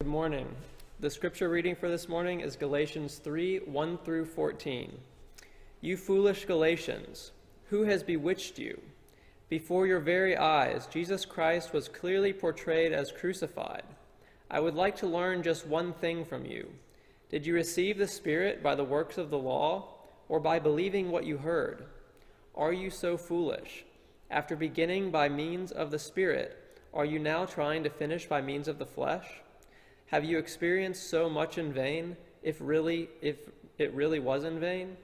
Good morning. The scripture reading for this morning is Galatians 3 1 through 14. You foolish Galatians, who has bewitched you? Before your very eyes, Jesus Christ was clearly portrayed as crucified. I would like to learn just one thing from you. Did you receive the Spirit by the works of the law, or by believing what you heard? Are you so foolish? After beginning by means of the Spirit, are you now trying to finish by means of the flesh? Have you experienced so much in vain, if really if it really was in vain?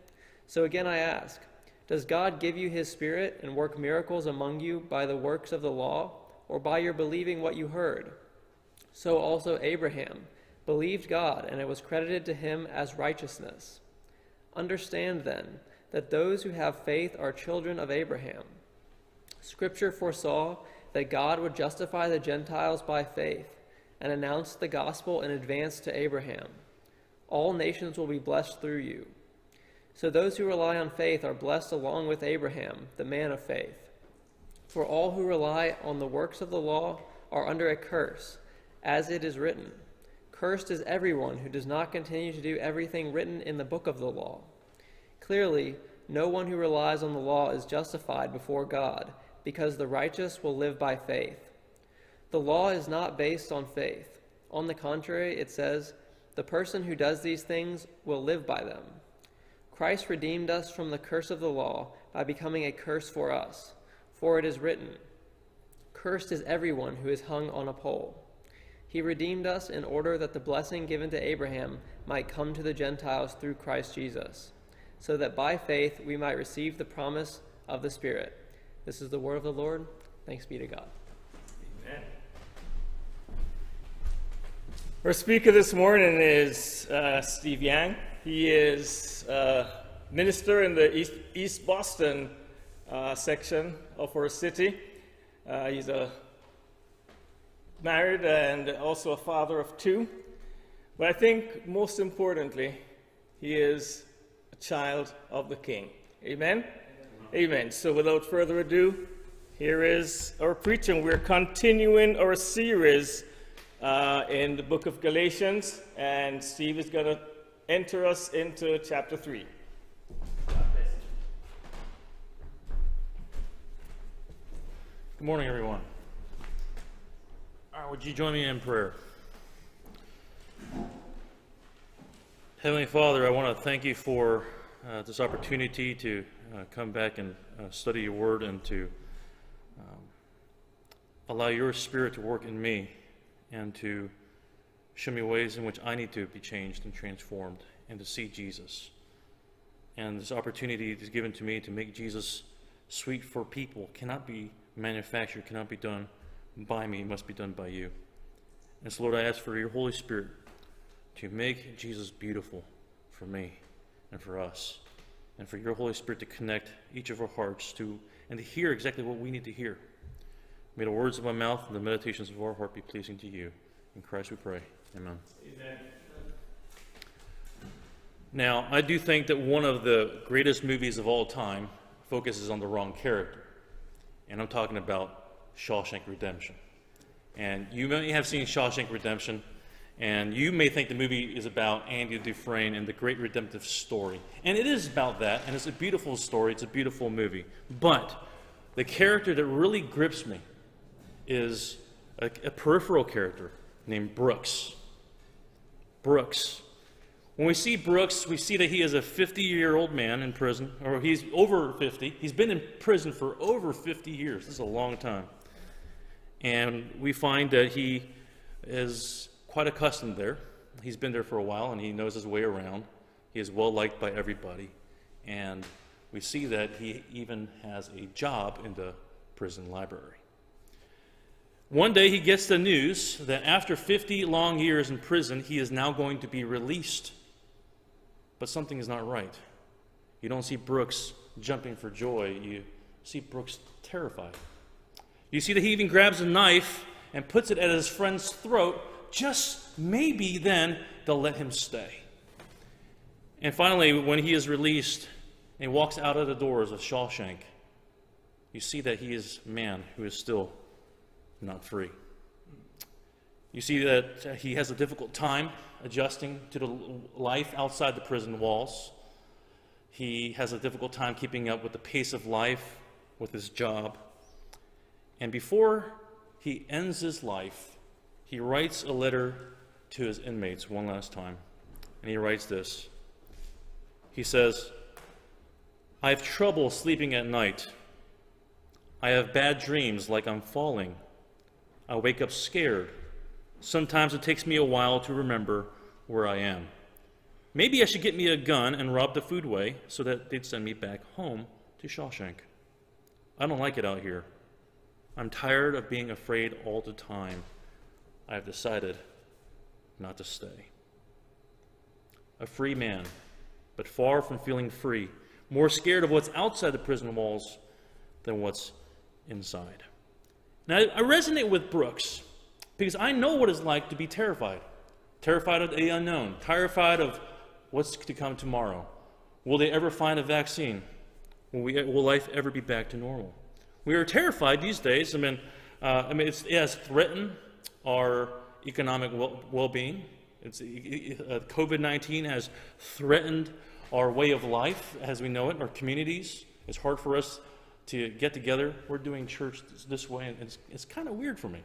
So again I ask, does God give you his spirit and work miracles among you by the works of the law, or by your believing what you heard? So also Abraham believed God, and it was credited to him as righteousness. Understand then that those who have faith are children of Abraham. Scripture foresaw that God would justify the Gentiles by faith and announced the gospel in advance to Abraham. All nations will be blessed through you. So those who rely on faith are blessed along with Abraham, the man of faith. For all who rely on the works of the law are under a curse, as it is written Cursed is everyone who does not continue to do everything written in the book of the law. Clearly, no one who relies on the law is justified before God, because the righteous will live by faith. The law is not based on faith. On the contrary, it says, The person who does these things will live by them. Christ redeemed us from the curse of the law by becoming a curse for us. For it is written, Cursed is everyone who is hung on a pole. He redeemed us in order that the blessing given to Abraham might come to the Gentiles through Christ Jesus, so that by faith we might receive the promise of the Spirit. This is the word of the Lord. Thanks be to God. Our speaker this morning is uh, Steve Yang. He is a minister in the East, East Boston uh, section of our city. Uh, he's a married and also a father of two. But I think most importantly, he is a child of the King. Amen? Amen. Amen. So without further ado, here is our preaching. We're continuing our series uh, in the book of Galatians, and Steve is going to enter us into chapter 3. Good morning, everyone. All right, would you join me in prayer? Heavenly Father, I want to thank you for uh, this opportunity to uh, come back and uh, study your word and to um, allow your spirit to work in me and to show me ways in which I need to be changed and transformed and to see Jesus. And this opportunity is given to me to make Jesus sweet for people cannot be manufactured, cannot be done by me, it must be done by you. And so, Lord, I ask for your Holy Spirit to make Jesus beautiful for me and for us, and for your Holy Spirit to connect each of our hearts to and to hear exactly what we need to hear. May the words of my mouth and the meditations of our heart be pleasing to you. In Christ we pray. Amen. Amen. Now, I do think that one of the greatest movies of all time focuses on the wrong character. And I'm talking about Shawshank Redemption. And you may have seen Shawshank Redemption, and you may think the movie is about Andy Dufresne and the great redemptive story. And it is about that, and it's a beautiful story, it's a beautiful movie. But the character that really grips me is a, a peripheral character named Brooks. Brooks. When we see Brooks, we see that he is a 50 year old man in prison, or he's over 50. He's been in prison for over 50 years. This is a long time. And we find that he is quite accustomed there. He's been there for a while and he knows his way around. He is well liked by everybody. And we see that he even has a job in the prison library. One day he gets the news that after 50 long years in prison, he is now going to be released. But something is not right. You don't see Brooks jumping for joy, you see Brooks terrified. You see that he even grabs a knife and puts it at his friend's throat. Just maybe then they'll let him stay. And finally, when he is released and walks out of the doors of Shawshank, you see that he is a man who is still not free. You see that uh, he has a difficult time adjusting to the life outside the prison walls. He has a difficult time keeping up with the pace of life, with his job. And before he ends his life, he writes a letter to his inmates one last time. And he writes this He says, I have trouble sleeping at night. I have bad dreams like I'm falling. I wake up scared. Sometimes it takes me a while to remember where I am. Maybe I should get me a gun and rob the foodway so that they'd send me back home to Shawshank. I don't like it out here. I'm tired of being afraid all the time. I have decided not to stay. A free man, but far from feeling free, more scared of what's outside the prison walls than what's inside. Now, I resonate with Brooks because I know what it's like to be terrified terrified of the unknown, terrified of what's to come tomorrow. Will they ever find a vaccine? Will, we, will life ever be back to normal? We are terrified these days. I mean, uh, I mean it has threatened our economic well being. Uh, COVID 19 has threatened our way of life as we know it, our communities. It's hard for us to get together. We're doing church this, way, and it's, it's kind of weird for me.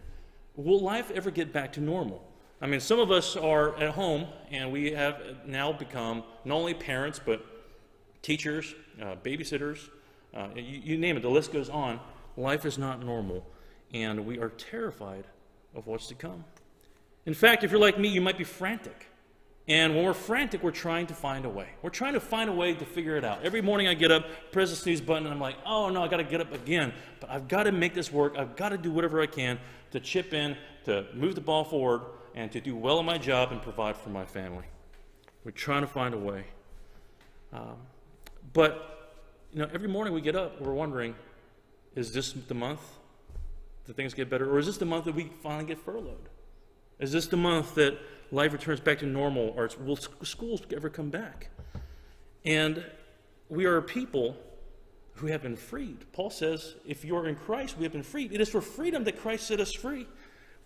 Will life ever get back to normal? I mean, some of us are at home, and we have now become not only parents, but teachers, uh, babysitters, uh, you, you name it, the list goes on. Life is not normal, and we are terrified of what's to come. In fact, if you're like me, you might be frantic. And when we're frantic, we're trying to find a way. We're trying to find a way to figure it out. Every morning I get up, press the snooze button, and I'm like, oh no, I got to get up again. But I've got to make this work. I've got to do whatever I can to chip in, to move the ball forward, and to do well in my job and provide for my family. We're trying to find a way. Um, but, you know, every morning we get up, we're wondering, is this the month that things get better? Or is this the month that we finally get furloughed? Is this the month that life returns back to normal? Or will schools ever come back? And we are a people who have been freed. Paul says, if you're in Christ, we have been freed. It is for freedom that Christ set us free.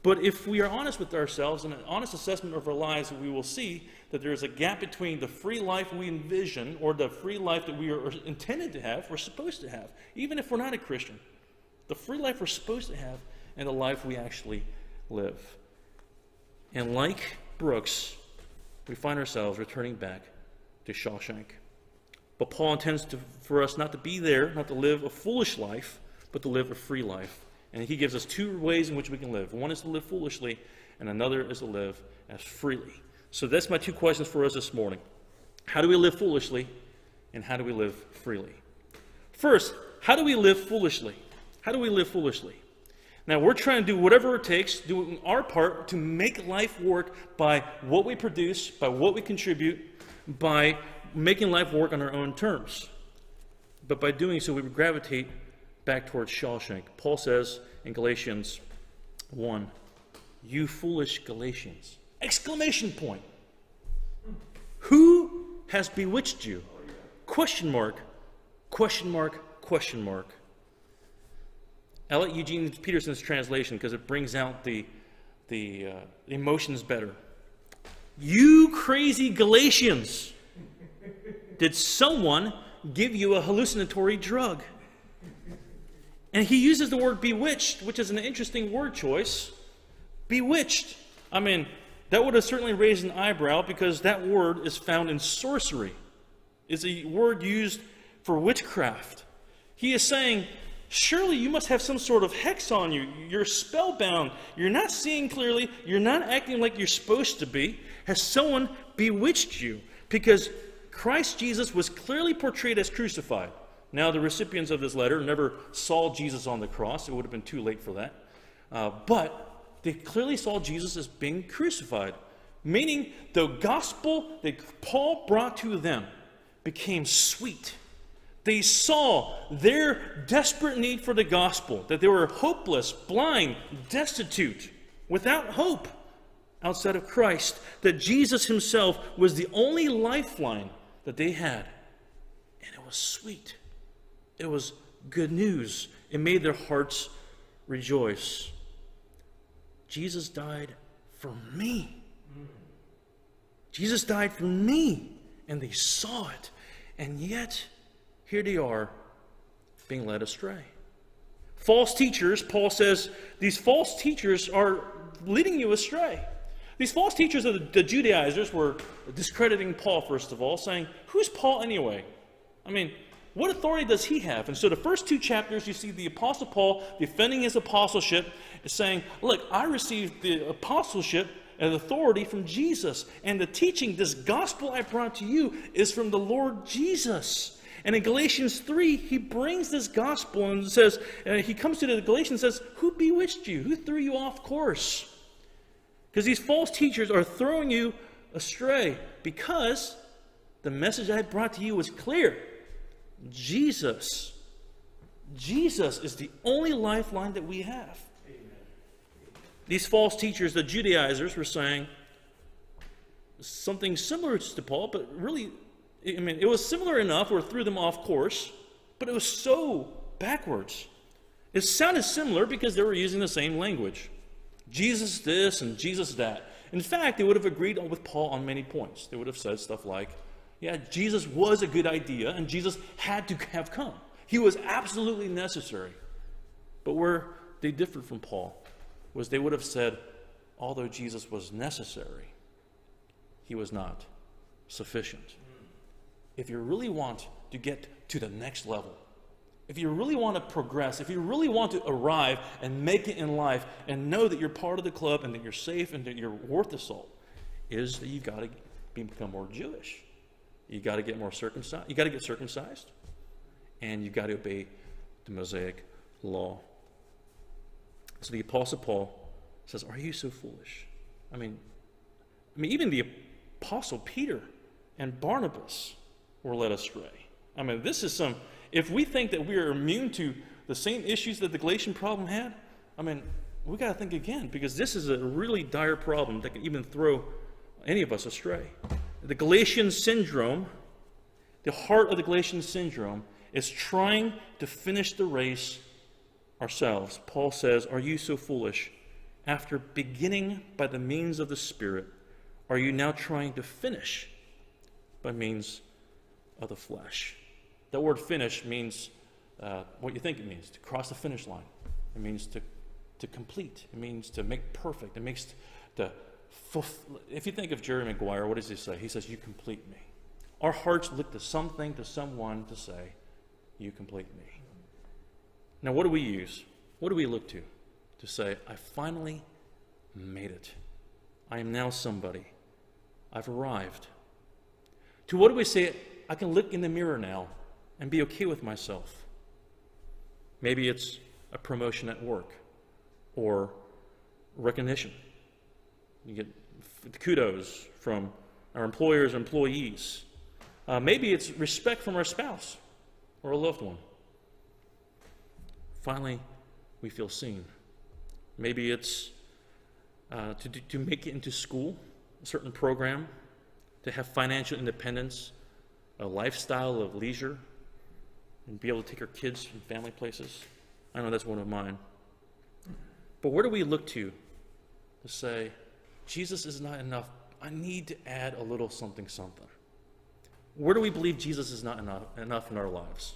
But if we are honest with ourselves and an honest assessment of our lives, we will see that there is a gap between the free life we envision or the free life that we are intended to have, we're supposed to have, even if we're not a Christian. The free life we're supposed to have and the life we actually live. And like Brooks, we find ourselves returning back to Shawshank. But Paul intends to, for us not to be there, not to live a foolish life, but to live a free life. And he gives us two ways in which we can live. One is to live foolishly, and another is to live as freely. So that's my two questions for us this morning. How do we live foolishly, and how do we live freely? First, how do we live foolishly? How do we live foolishly? Now, we're trying to do whatever it takes, doing our part to make life work by what we produce, by what we contribute, by making life work on our own terms. But by doing so, we gravitate back towards Shawshank. Paul says in Galatians 1, You foolish Galatians! Exclamation point. Who has bewitched you? Question mark, question mark, question mark. I like Eugene Peterson's translation because it brings out the, the uh, emotions better. You crazy Galatians! Did someone give you a hallucinatory drug? And he uses the word bewitched, which is an interesting word choice. Bewitched. I mean, that would have certainly raised an eyebrow because that word is found in sorcery. It's a word used for witchcraft. He is saying, Surely you must have some sort of hex on you. You're spellbound. You're not seeing clearly. You're not acting like you're supposed to be. Has someone bewitched you? Because Christ Jesus was clearly portrayed as crucified. Now, the recipients of this letter never saw Jesus on the cross. It would have been too late for that. Uh, but they clearly saw Jesus as being crucified, meaning the gospel that Paul brought to them became sweet. They saw their desperate need for the gospel, that they were hopeless, blind, destitute, without hope outside of Christ, that Jesus himself was the only lifeline that they had. And it was sweet. It was good news. It made their hearts rejoice. Jesus died for me. Jesus died for me, and they saw it. And yet, here they are being led astray. False teachers, Paul says, these false teachers are leading you astray. These false teachers of the, the Judaizers were discrediting Paul, first of all, saying, Who's Paul anyway? I mean, what authority does he have? And so the first two chapters, you see the Apostle Paul defending his apostleship, saying, Look, I received the apostleship and authority from Jesus. And the teaching, this gospel I brought to you, is from the Lord Jesus. And in Galatians 3, he brings this gospel and says, uh, he comes to the Galatians and says, Who bewitched you? Who threw you off course? Because these false teachers are throwing you astray because the message I brought to you was clear. Jesus. Jesus is the only lifeline that we have. These false teachers, the Judaizers, were saying something similar to Paul, but really, I mean, it was similar enough or threw them off course, but it was so backwards. It sounded similar because they were using the same language Jesus this and Jesus that. In fact, they would have agreed with Paul on many points. They would have said stuff like, yeah, Jesus was a good idea, and Jesus had to have come. He was absolutely necessary. But where they differed from Paul was they would have said, although Jesus was necessary, he was not sufficient. If you really want to get to the next level, if you really want to progress, if you really want to arrive and make it in life and know that you're part of the club and that you're safe and that you're worth the salt, is that you've got to become more Jewish. You've got to get more circumcised. You got to get circumcised, and you've got to obey the Mosaic law. So the Apostle Paul says, "Are you so foolish?" I mean, I mean, even the Apostle Peter and Barnabas were led astray. I mean, this is some. If we think that we are immune to the same issues that the Galatian problem had, I mean, we got to think again because this is a really dire problem that can even throw any of us astray. The Galatian syndrome, the heart of the Galatian syndrome, is trying to finish the race ourselves. Paul says, Are you so foolish? After beginning by the means of the Spirit, are you now trying to finish by means of the flesh? That word finish means uh, what you think it means to cross the finish line. It means to, to complete, it means to make perfect, it makes to if you think of Jerry Maguire, what does he say? He says, You complete me. Our hearts look to something, to someone to say, You complete me. Now, what do we use? What do we look to? To say, I finally made it. I am now somebody. I've arrived. To what do we say? I can look in the mirror now and be okay with myself. Maybe it's a promotion at work or recognition you get kudos from our employers employees. Uh, maybe it's respect from our spouse or a loved one. Finally, we feel seen. Maybe it's uh, to, to make it into school, a certain program, to have financial independence, a lifestyle of leisure, and be able to take our kids from family places. I know that's one of mine. But where do we look to to say, Jesus is not enough. I need to add a little something, something. Where do we believe Jesus is not enough, enough in our lives?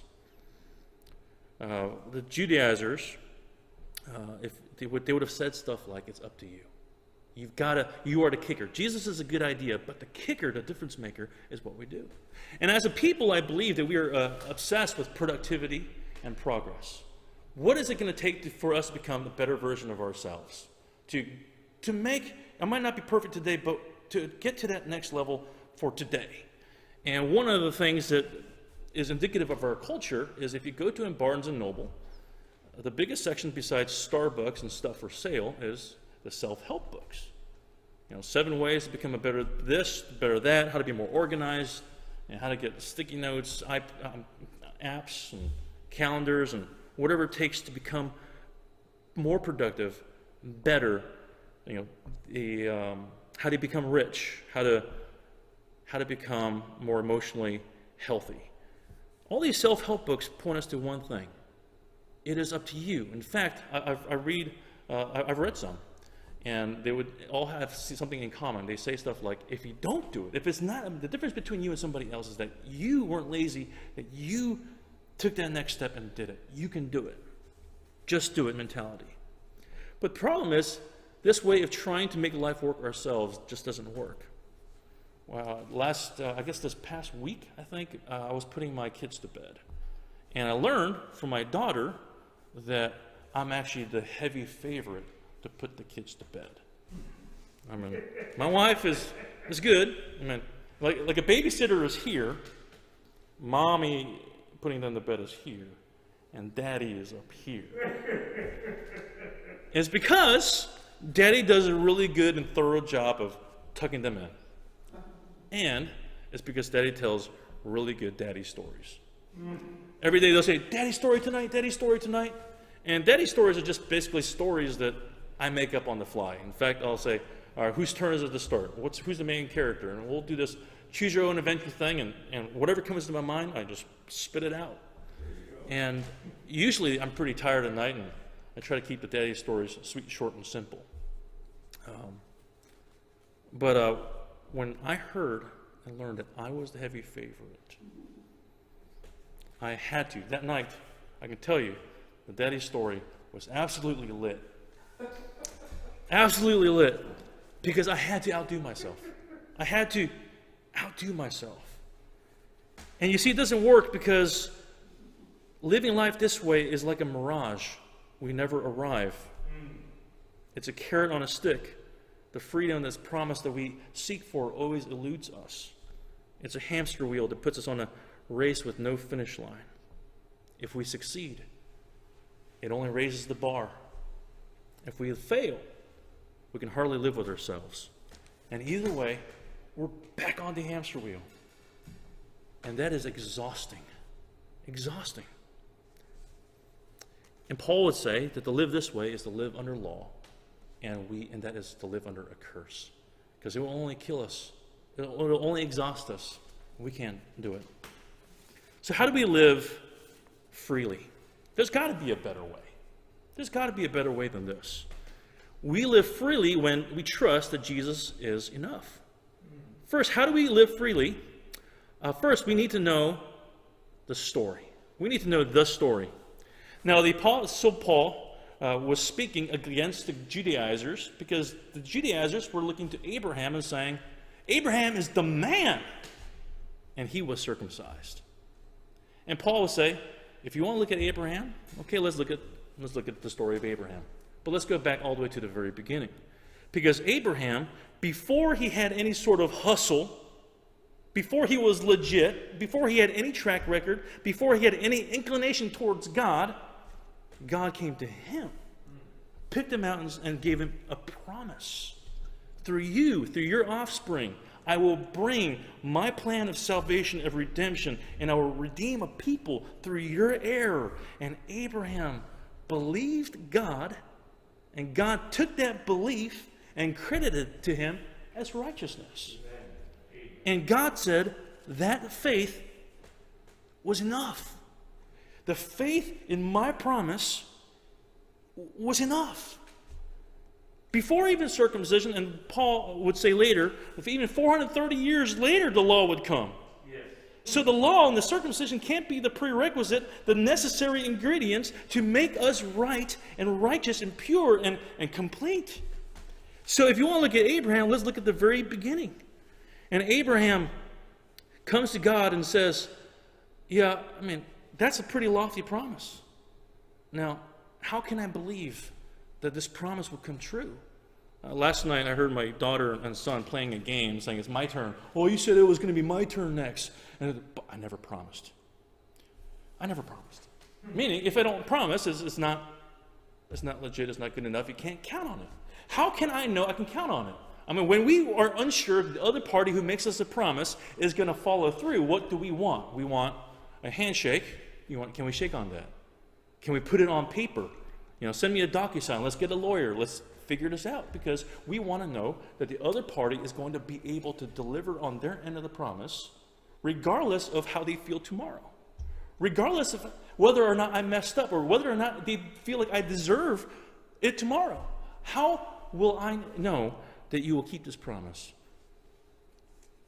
Uh, the Judaizers, uh, if they would, they would have said stuff like, "It's up to you. You've got to. You are the kicker. Jesus is a good idea, but the kicker, the difference maker, is what we do." And as a people, I believe that we are uh, obsessed with productivity and progress. What is it going to take for us to become a better version of ourselves? To to make I might not be perfect today, but to get to that next level for today. And one of the things that is indicative of our culture is if you go to Barnes and Noble, the biggest section besides Starbucks and stuff for sale is the self-help books. You know, seven ways to become a better this, better that, how to be more organized, and how to get sticky notes, um, apps, and calendars, and whatever it takes to become more productive, better, you know, the, um, how to become rich, how to, how to become more emotionally healthy. All these self help books point us to one thing it is up to you. In fact, I, I've, I read, uh, I've read some, and they would all have something in common. They say stuff like, if you don't do it, if it's not, the difference between you and somebody else is that you weren't lazy, that you took that next step and did it. You can do it. Just do it mentality. But the problem is, this way of trying to make life work ourselves just doesn't work. Well, last, uh, I guess this past week, I think, uh, I was putting my kids to bed. And I learned from my daughter that I'm actually the heavy favorite to put the kids to bed. I mean, my wife is, is good. I mean, like, like a babysitter is here, mommy putting them to bed is here, and daddy is up here. it's because daddy does a really good and thorough job of tucking them in. And it's because daddy tells really good daddy stories. Every day they'll say, Daddy story tonight, Daddy story tonight. And daddy stories are just basically stories that I make up on the fly. In fact, I'll say, all right, whose turn is it to start? What's, who's the main character? And we'll do this choose your own adventure thing, and, and whatever comes to my mind, I just spit it out. And usually I'm pretty tired at night, and I try to keep the daddy stories sweet, short, and simple. Um, but uh, when I heard and learned that I was the heavy favorite, I had to. That night, I can tell you, the daddy story was absolutely lit. Absolutely lit. Because I had to outdo myself. I had to outdo myself. And you see, it doesn't work because living life this way is like a mirage. We never arrive. It's a carrot on a stick. The freedom that's promised that we seek for always eludes us. It's a hamster wheel that puts us on a race with no finish line. If we succeed, it only raises the bar. If we fail, we can hardly live with ourselves. And either way, we're back on the hamster wheel. And that is exhausting. Exhausting. And Paul would say that to live this way is to live under law, and we and that is to live under a curse. Because it will only kill us. It'll, only exhaust us. We can't do it. So how do we live freely? There's got to be a better way. There's got to be a better way than this. We live freely when we trust that Jesus is enough. First, how do we live freely? Uh, first, we need to know the story. We need to know the story. Now, the Apostle Paul uh, was speaking against the Judaizers because the Judaizers were looking to Abraham and saying, Abraham is the man, and he was circumcised. And Paul would say, if you want to look at Abraham, okay, let's look at, let's look at the story of Abraham. But let's go back all the way to the very beginning. Because Abraham, before he had any sort of hustle, before he was legit, before he had any track record, before he had any inclination towards God, God came to him, picked him out, and gave him a promise. Through you, through your offspring, I will bring my plan of salvation, of redemption, and I will redeem a people through your heir. And Abraham believed God, and God took that belief and credited to him as righteousness. And God said that faith was enough. The faith in my promise was enough. Before even circumcision, and Paul would say later, if even 430 years later the law would come. So the law and the circumcision can't be the prerequisite, the necessary ingredients to make us right and righteous and pure and, and complete. So if you want to look at Abraham, let's look at the very beginning. And Abraham comes to God and says, Yeah, I mean, that's a pretty lofty promise. Now, how can I believe that this promise will come true? Uh, last night I heard my daughter and son playing a game saying, It's my turn. Oh, you said it was going to be my turn next. And I never promised. I never promised. Meaning, if I don't promise, it's, it's, not, it's not legit, it's not good enough, you can't count on it. How can I know I can count on it? I mean, when we are unsure if the other party who makes us a promise is going to follow through, what do we want? We want a handshake. You want, can we shake on that? Can we put it on paper? You know, send me a DocuSign. Let's get a lawyer. Let's figure this out because we want to know that the other party is going to be able to deliver on their end of the promise, regardless of how they feel tomorrow. Regardless of whether or not I messed up or whether or not they feel like I deserve it tomorrow. How will I know that you will keep this promise?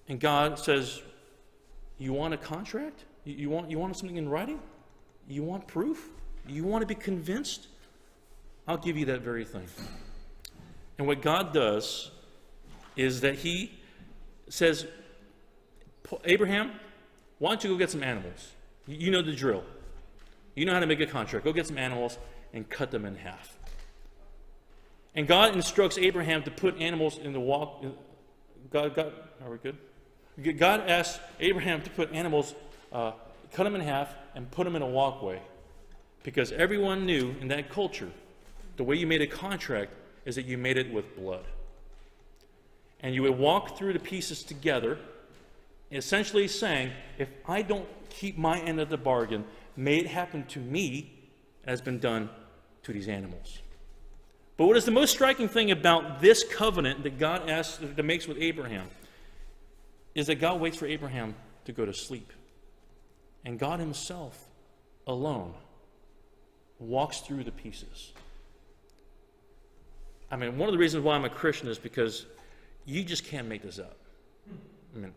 And God says, You want a contract? You, want, you want something in writing? You want proof? You want to be convinced? I'll give you that very thing. And what God does is that He says, Abraham, why don't you go get some animals? You know the drill. You know how to make a contract. Go get some animals and cut them in half. And God instructs Abraham to put animals in the walk. God, God, are we good? God asks Abraham to put animals, uh, cut them in half, and put them in a walkway. Because everyone knew in that culture, the way you made a contract is that you made it with blood. And you would walk through the pieces together, essentially saying, if I don't keep my end of the bargain, may it happen to me as been done to these animals. But what is the most striking thing about this covenant that God asks that makes with Abraham is that God waits for Abraham to go to sleep. And God Himself alone walks through the pieces. I mean, one of the reasons why I'm a Christian is because you just can't make this up. I mean,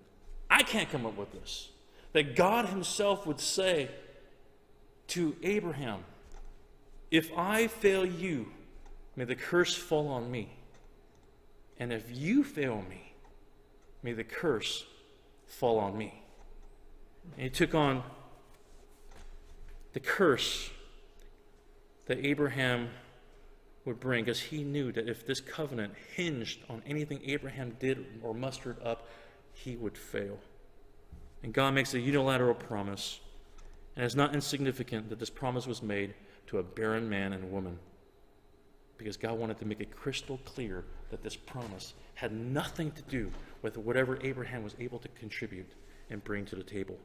I can't come up with this. That God Himself would say to Abraham, If I fail you, may the curse fall on me. And if you fail me, may the curse fall on me. And he took on the curse that Abraham would bring because he knew that if this covenant hinged on anything Abraham did or mustered up, he would fail. And God makes a unilateral promise. And it's not insignificant that this promise was made to a barren man and woman. Because God wanted to make it crystal clear that this promise had nothing to do with whatever Abraham was able to contribute and bring to the table.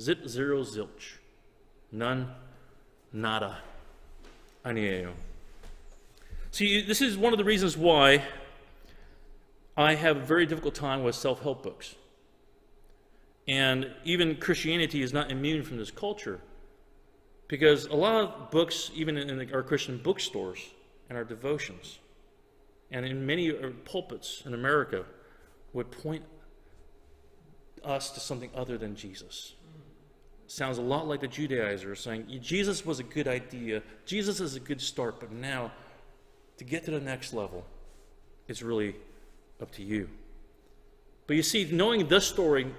Zip, zero, zilch. None, nada, anieo. See, this is one of the reasons why I have a very difficult time with self help books. And even Christianity is not immune from this culture. Because a lot of books, even in our Christian bookstores and our devotions, and in many uh, pulpits in America, would point us to something other than Jesus. Sounds a lot like the Judaizers saying, Jesus was a good idea, Jesus is a good start, but now to get to the next level, is really up to you. But you see, knowing this story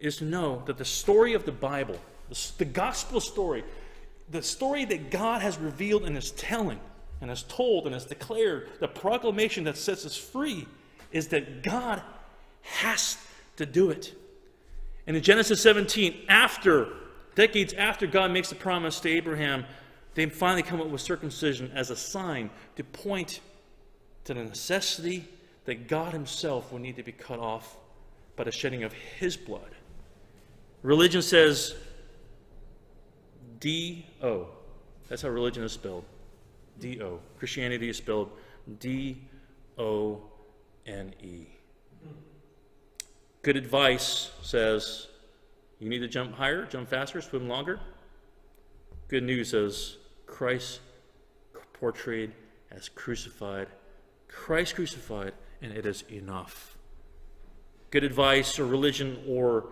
is to know that the story of the Bible, the, the gospel story, the story that God has revealed and is telling and has told and has declared, the proclamation that sets us free, is that God has to do it. And in Genesis 17, after, decades after God makes the promise to Abraham, they finally come up with circumcision as a sign to point to the necessity that God Himself will need to be cut off by the shedding of His blood. Religion says D O. That's how religion is spelled. D O. Christianity is spelled D O N E. Good advice says you need to jump higher, jump faster, swim longer. Good news says Christ portrayed as crucified. Christ crucified, and it is enough. Good advice or religion or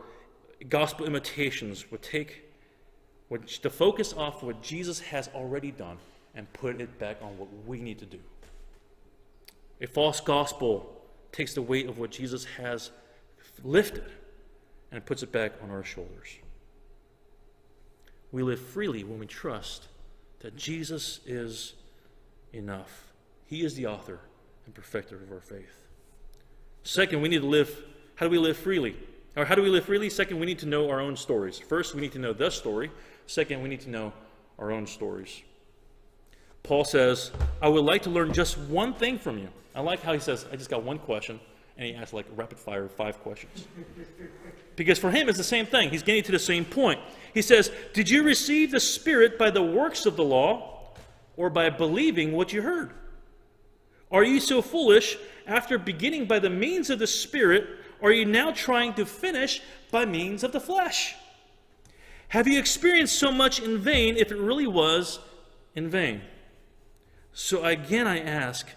gospel imitations would take the focus off what Jesus has already done and put it back on what we need to do. A false gospel takes the weight of what Jesus has lifted and puts it back on our shoulders. We live freely when we trust that Jesus is enough. He is the author and perfecter of our faith. Second, we need to live. How do we live freely? Or how do we live freely? Second, we need to know our own stories. First, we need to know the story. Second, we need to know our own stories. Paul says, I would like to learn just one thing from you. I like how he says, I just got one question, and he asks like rapid fire five questions. because for him, it's the same thing. He's getting to the same point. He says, Did you receive the Spirit by the works of the law or by believing what you heard? Are you so foolish after beginning by the means of the Spirit? Are you now trying to finish by means of the flesh? Have you experienced so much in vain if it really was in vain? So again, I ask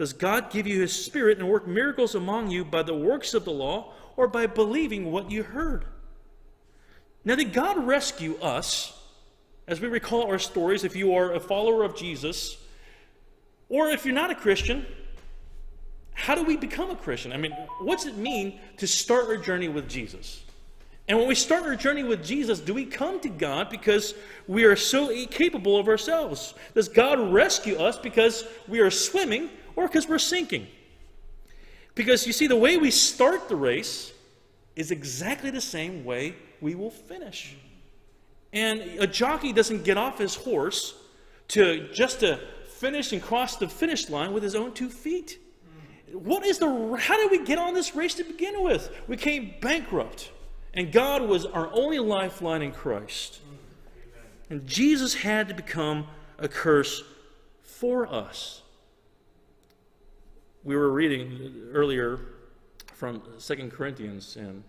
Does God give you His Spirit and work miracles among you by the works of the law or by believing what you heard? Now, did God rescue us? As we recall our stories, if you are a follower of Jesus, or if you're not a Christian, how do we become a Christian? I mean, what's it mean to start our journey with Jesus? And when we start our journey with Jesus, do we come to God because we are so capable of ourselves? Does God rescue us because we are swimming or because we're sinking? Because you see, the way we start the race is exactly the same way we will finish. And a jockey doesn't get off his horse to just to finish and cross the finish line with his own two feet. What is the how did we get on this race to begin with? We came bankrupt. And God was our only lifeline in Christ. And Jesus had to become a curse for us. We were reading earlier from Second Corinthians, and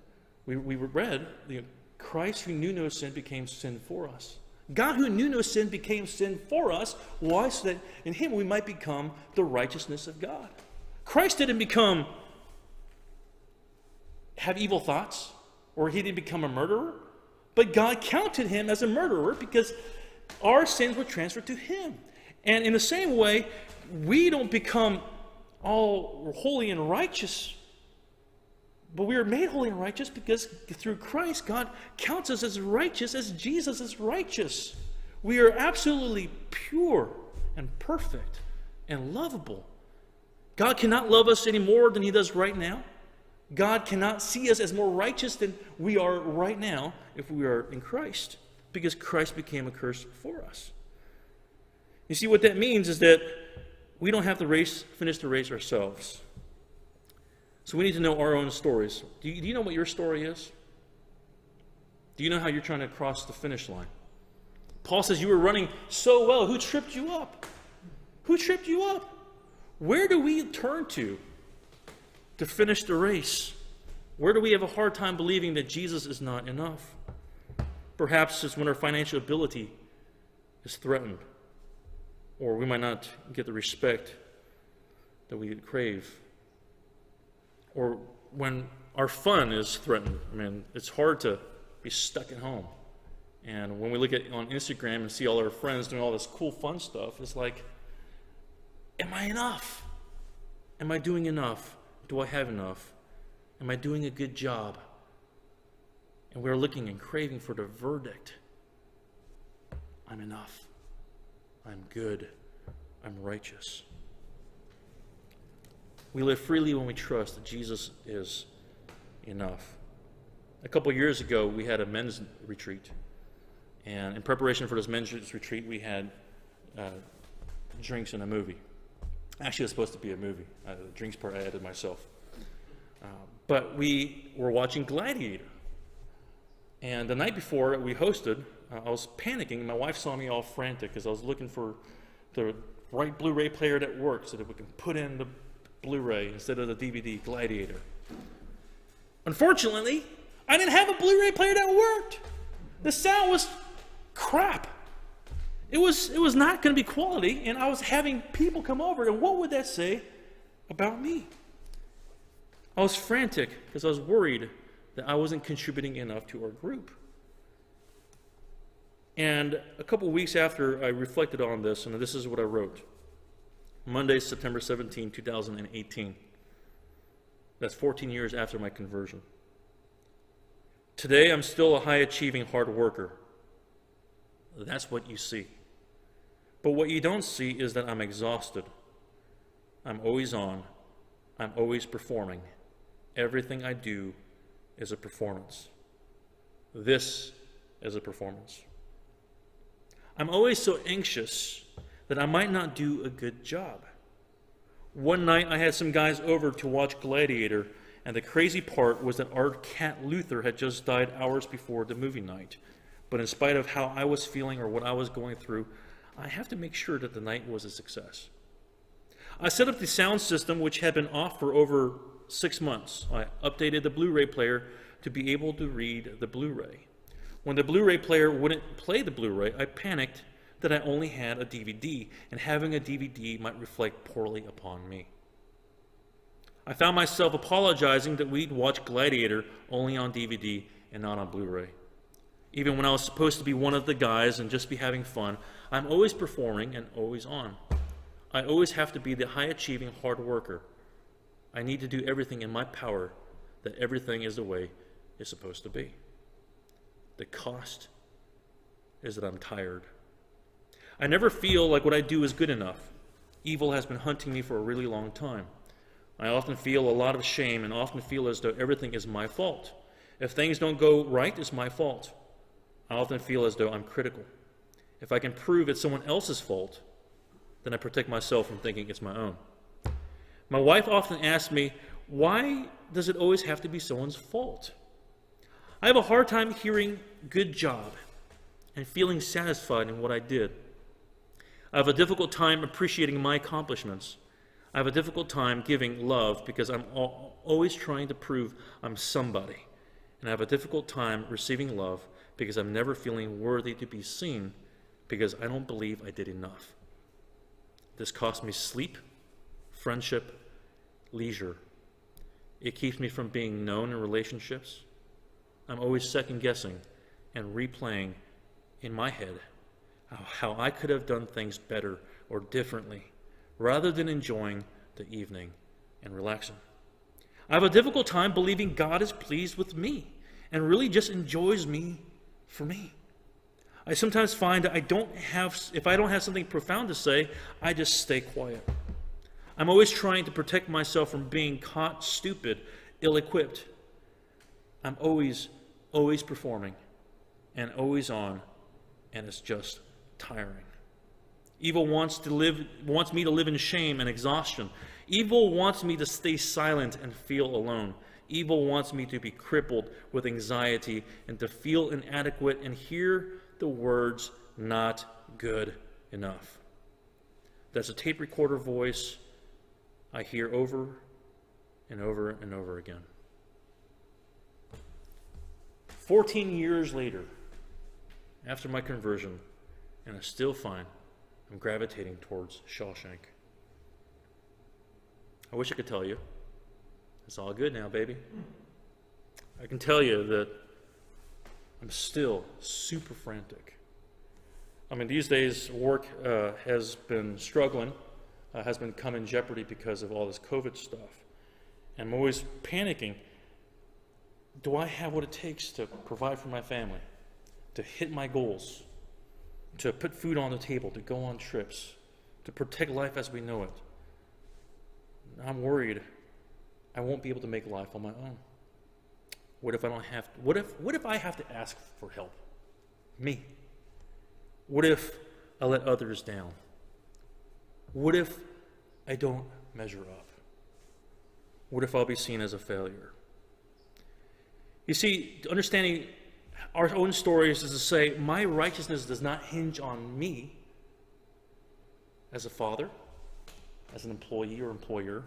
we, we read the Christ who knew no sin became sin for us. God who knew no sin became sin for us. Why? So that in him we might become the righteousness of God. Christ didn't become have evil thoughts or he didn't become a murderer, but God counted him as a murderer because our sins were transferred to him. And in the same way, we don't become all holy and righteous but we are made holy and righteous because through Christ, God counts us as righteous as Jesus is righteous. We are absolutely pure and perfect and lovable. God cannot love us any more than He does right now. God cannot see us as more righteous than we are right now if we are in Christ because Christ became a curse for us. You see, what that means is that we don't have to race, finish the race ourselves. So we need to know our own stories. Do you, do you know what your story is? Do you know how you're trying to cross the finish line? Paul says you were running so well. Who tripped you up? Who tripped you up? Where do we turn to to finish the race? Where do we have a hard time believing that Jesus is not enough? Perhaps it's when our financial ability is threatened, or we might not get the respect that we crave or when our fun is threatened. I mean, it's hard to be stuck at home. And when we look at on Instagram and see all our friends doing all this cool fun stuff, it's like, am I enough? Am I doing enough? Do I have enough? Am I doing a good job? And we're looking and craving for the verdict. I'm enough. I'm good. I'm righteous. We live freely when we trust that Jesus is enough. A couple years ago, we had a men's retreat. And in preparation for this men's retreat, we had uh, drinks and a movie. Actually, it was supposed to be a movie. Uh, the drinks part I added myself. Uh, but we were watching Gladiator. And the night before we hosted, uh, I was panicking. My wife saw me all frantic because I was looking for the right Blu ray player that worked so that we can put in the Blu-ray instead of the DVD Gladiator. Unfortunately, I didn't have a Blu-ray player that worked. The sound was crap. It was it was not going to be quality, and I was having people come over, and what would that say about me? I was frantic because I was worried that I wasn't contributing enough to our group. And a couple weeks after I reflected on this, and this is what I wrote. Monday, September 17, 2018. That's 14 years after my conversion. Today, I'm still a high achieving hard worker. That's what you see. But what you don't see is that I'm exhausted. I'm always on. I'm always performing. Everything I do is a performance. This is a performance. I'm always so anxious that I might not do a good job. One night I had some guys over to watch Gladiator, and the crazy part was that our cat Luther had just died hours before the movie night. But in spite of how I was feeling or what I was going through, I have to make sure that the night was a success. I set up the sound system, which had been off for over six months. I updated the Blu ray player to be able to read the Blu ray. When the Blu ray player wouldn't play the Blu ray, I panicked that I only had a DVD, and having a DVD might reflect poorly upon me. I found myself apologizing that we'd watch Gladiator only on DVD and not on Blu ray. Even when I was supposed to be one of the guys and just be having fun, I'm always performing and always on. I always have to be the high achieving hard worker. I need to do everything in my power that everything is the way it's supposed to be. The cost is that I'm tired. I never feel like what I do is good enough. Evil has been hunting me for a really long time. I often feel a lot of shame and often feel as though everything is my fault. If things don't go right, it's my fault. I often feel as though I'm critical. If I can prove it's someone else's fault, then I protect myself from thinking it's my own. My wife often asks me, why does it always have to be someone's fault? I have a hard time hearing good job and feeling satisfied in what I did. I have a difficult time appreciating my accomplishments. I have a difficult time giving love because I'm always trying to prove I'm somebody. And I have a difficult time receiving love because I'm never feeling worthy to be seen because I don't believe I did enough. This costs me sleep, friendship, leisure. It keeps me from being known in relationships. I'm always second guessing and replaying in my head how I could have done things better or differently rather than enjoying the evening and relaxing. I have a difficult time believing God is pleased with me and really just enjoys me for me. I sometimes find that I don't have, if I don't have something profound to say, I just stay quiet. I'm always trying to protect myself from being caught stupid, ill equipped. I'm always, always performing and always on, and it's just tiring. Evil wants to live wants me to live in shame and exhaustion. Evil wants me to stay silent and feel alone. Evil wants me to be crippled with anxiety and to feel inadequate and hear the words not good enough. That's a tape recorder voice I hear over and over and over again. 14 years later, after my conversion, and I still find I'm gravitating towards Shawshank. I wish I could tell you. It's all good now, baby. I can tell you that I'm still super frantic. I mean, these days, work uh, has been struggling, uh, has been come in jeopardy because of all this COVID stuff. And I'm always panicking. Do I have what it takes to provide for my family, to hit my goals? to put food on the table, to go on trips, to protect life as we know it. I'm worried I won't be able to make life on my own. What if I don't have what if what if I have to ask for help? Me. What if I let others down? What if I don't measure up? What if I'll be seen as a failure? You see, understanding our own stories is to say, my righteousness does not hinge on me as a father, as an employee or employer,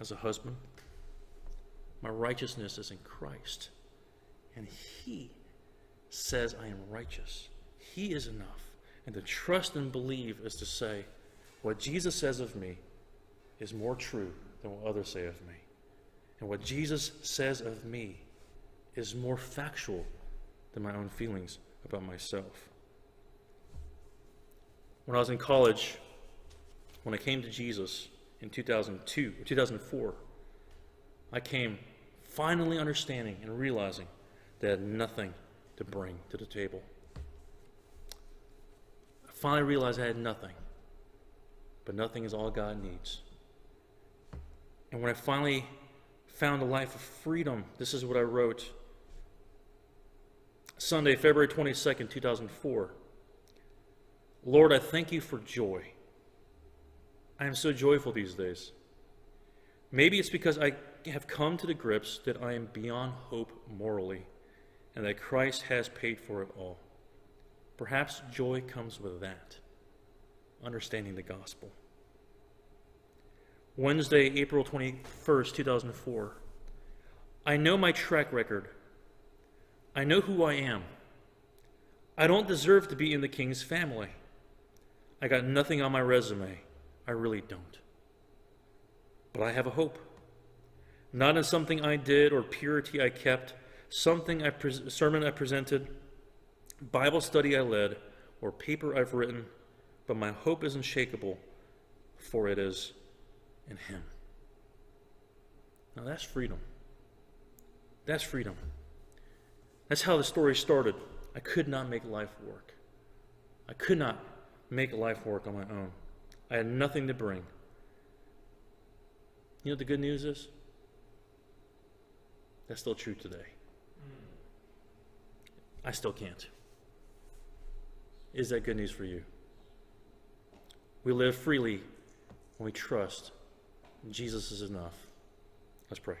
as a husband. My righteousness is in Christ. And He says I am righteous. He is enough. And to trust and believe is to say, what Jesus says of me is more true than what others say of me. And what Jesus says of me is more factual than my own feelings about myself. When I was in college, when I came to Jesus in 2002 or 2004, I came finally understanding and realizing that I had nothing to bring to the table. I finally realized I had nothing, but nothing is all God needs. And when I finally found a life of freedom, this is what I wrote Sunday, February 22nd, 2004. Lord, I thank you for joy. I am so joyful these days. Maybe it's because I have come to the grips that I am beyond hope morally and that Christ has paid for it all. Perhaps joy comes with that, understanding the gospel. Wednesday, April 21st, 2004. I know my track record I know who I am. I don't deserve to be in the king's family. I got nothing on my resume. I really don't. But I have a hope. not in something I did or purity I kept, something I pres- sermon I presented, Bible study I led, or paper I've written, but my hope is unshakable, for it is in Him. Now that's freedom. That's freedom. That's how the story started. I could not make life work. I could not make life work on my own. I had nothing to bring. You know what the good news is? That's still true today. I still can't. Is that good news for you? We live freely when we trust Jesus is enough. Let's pray.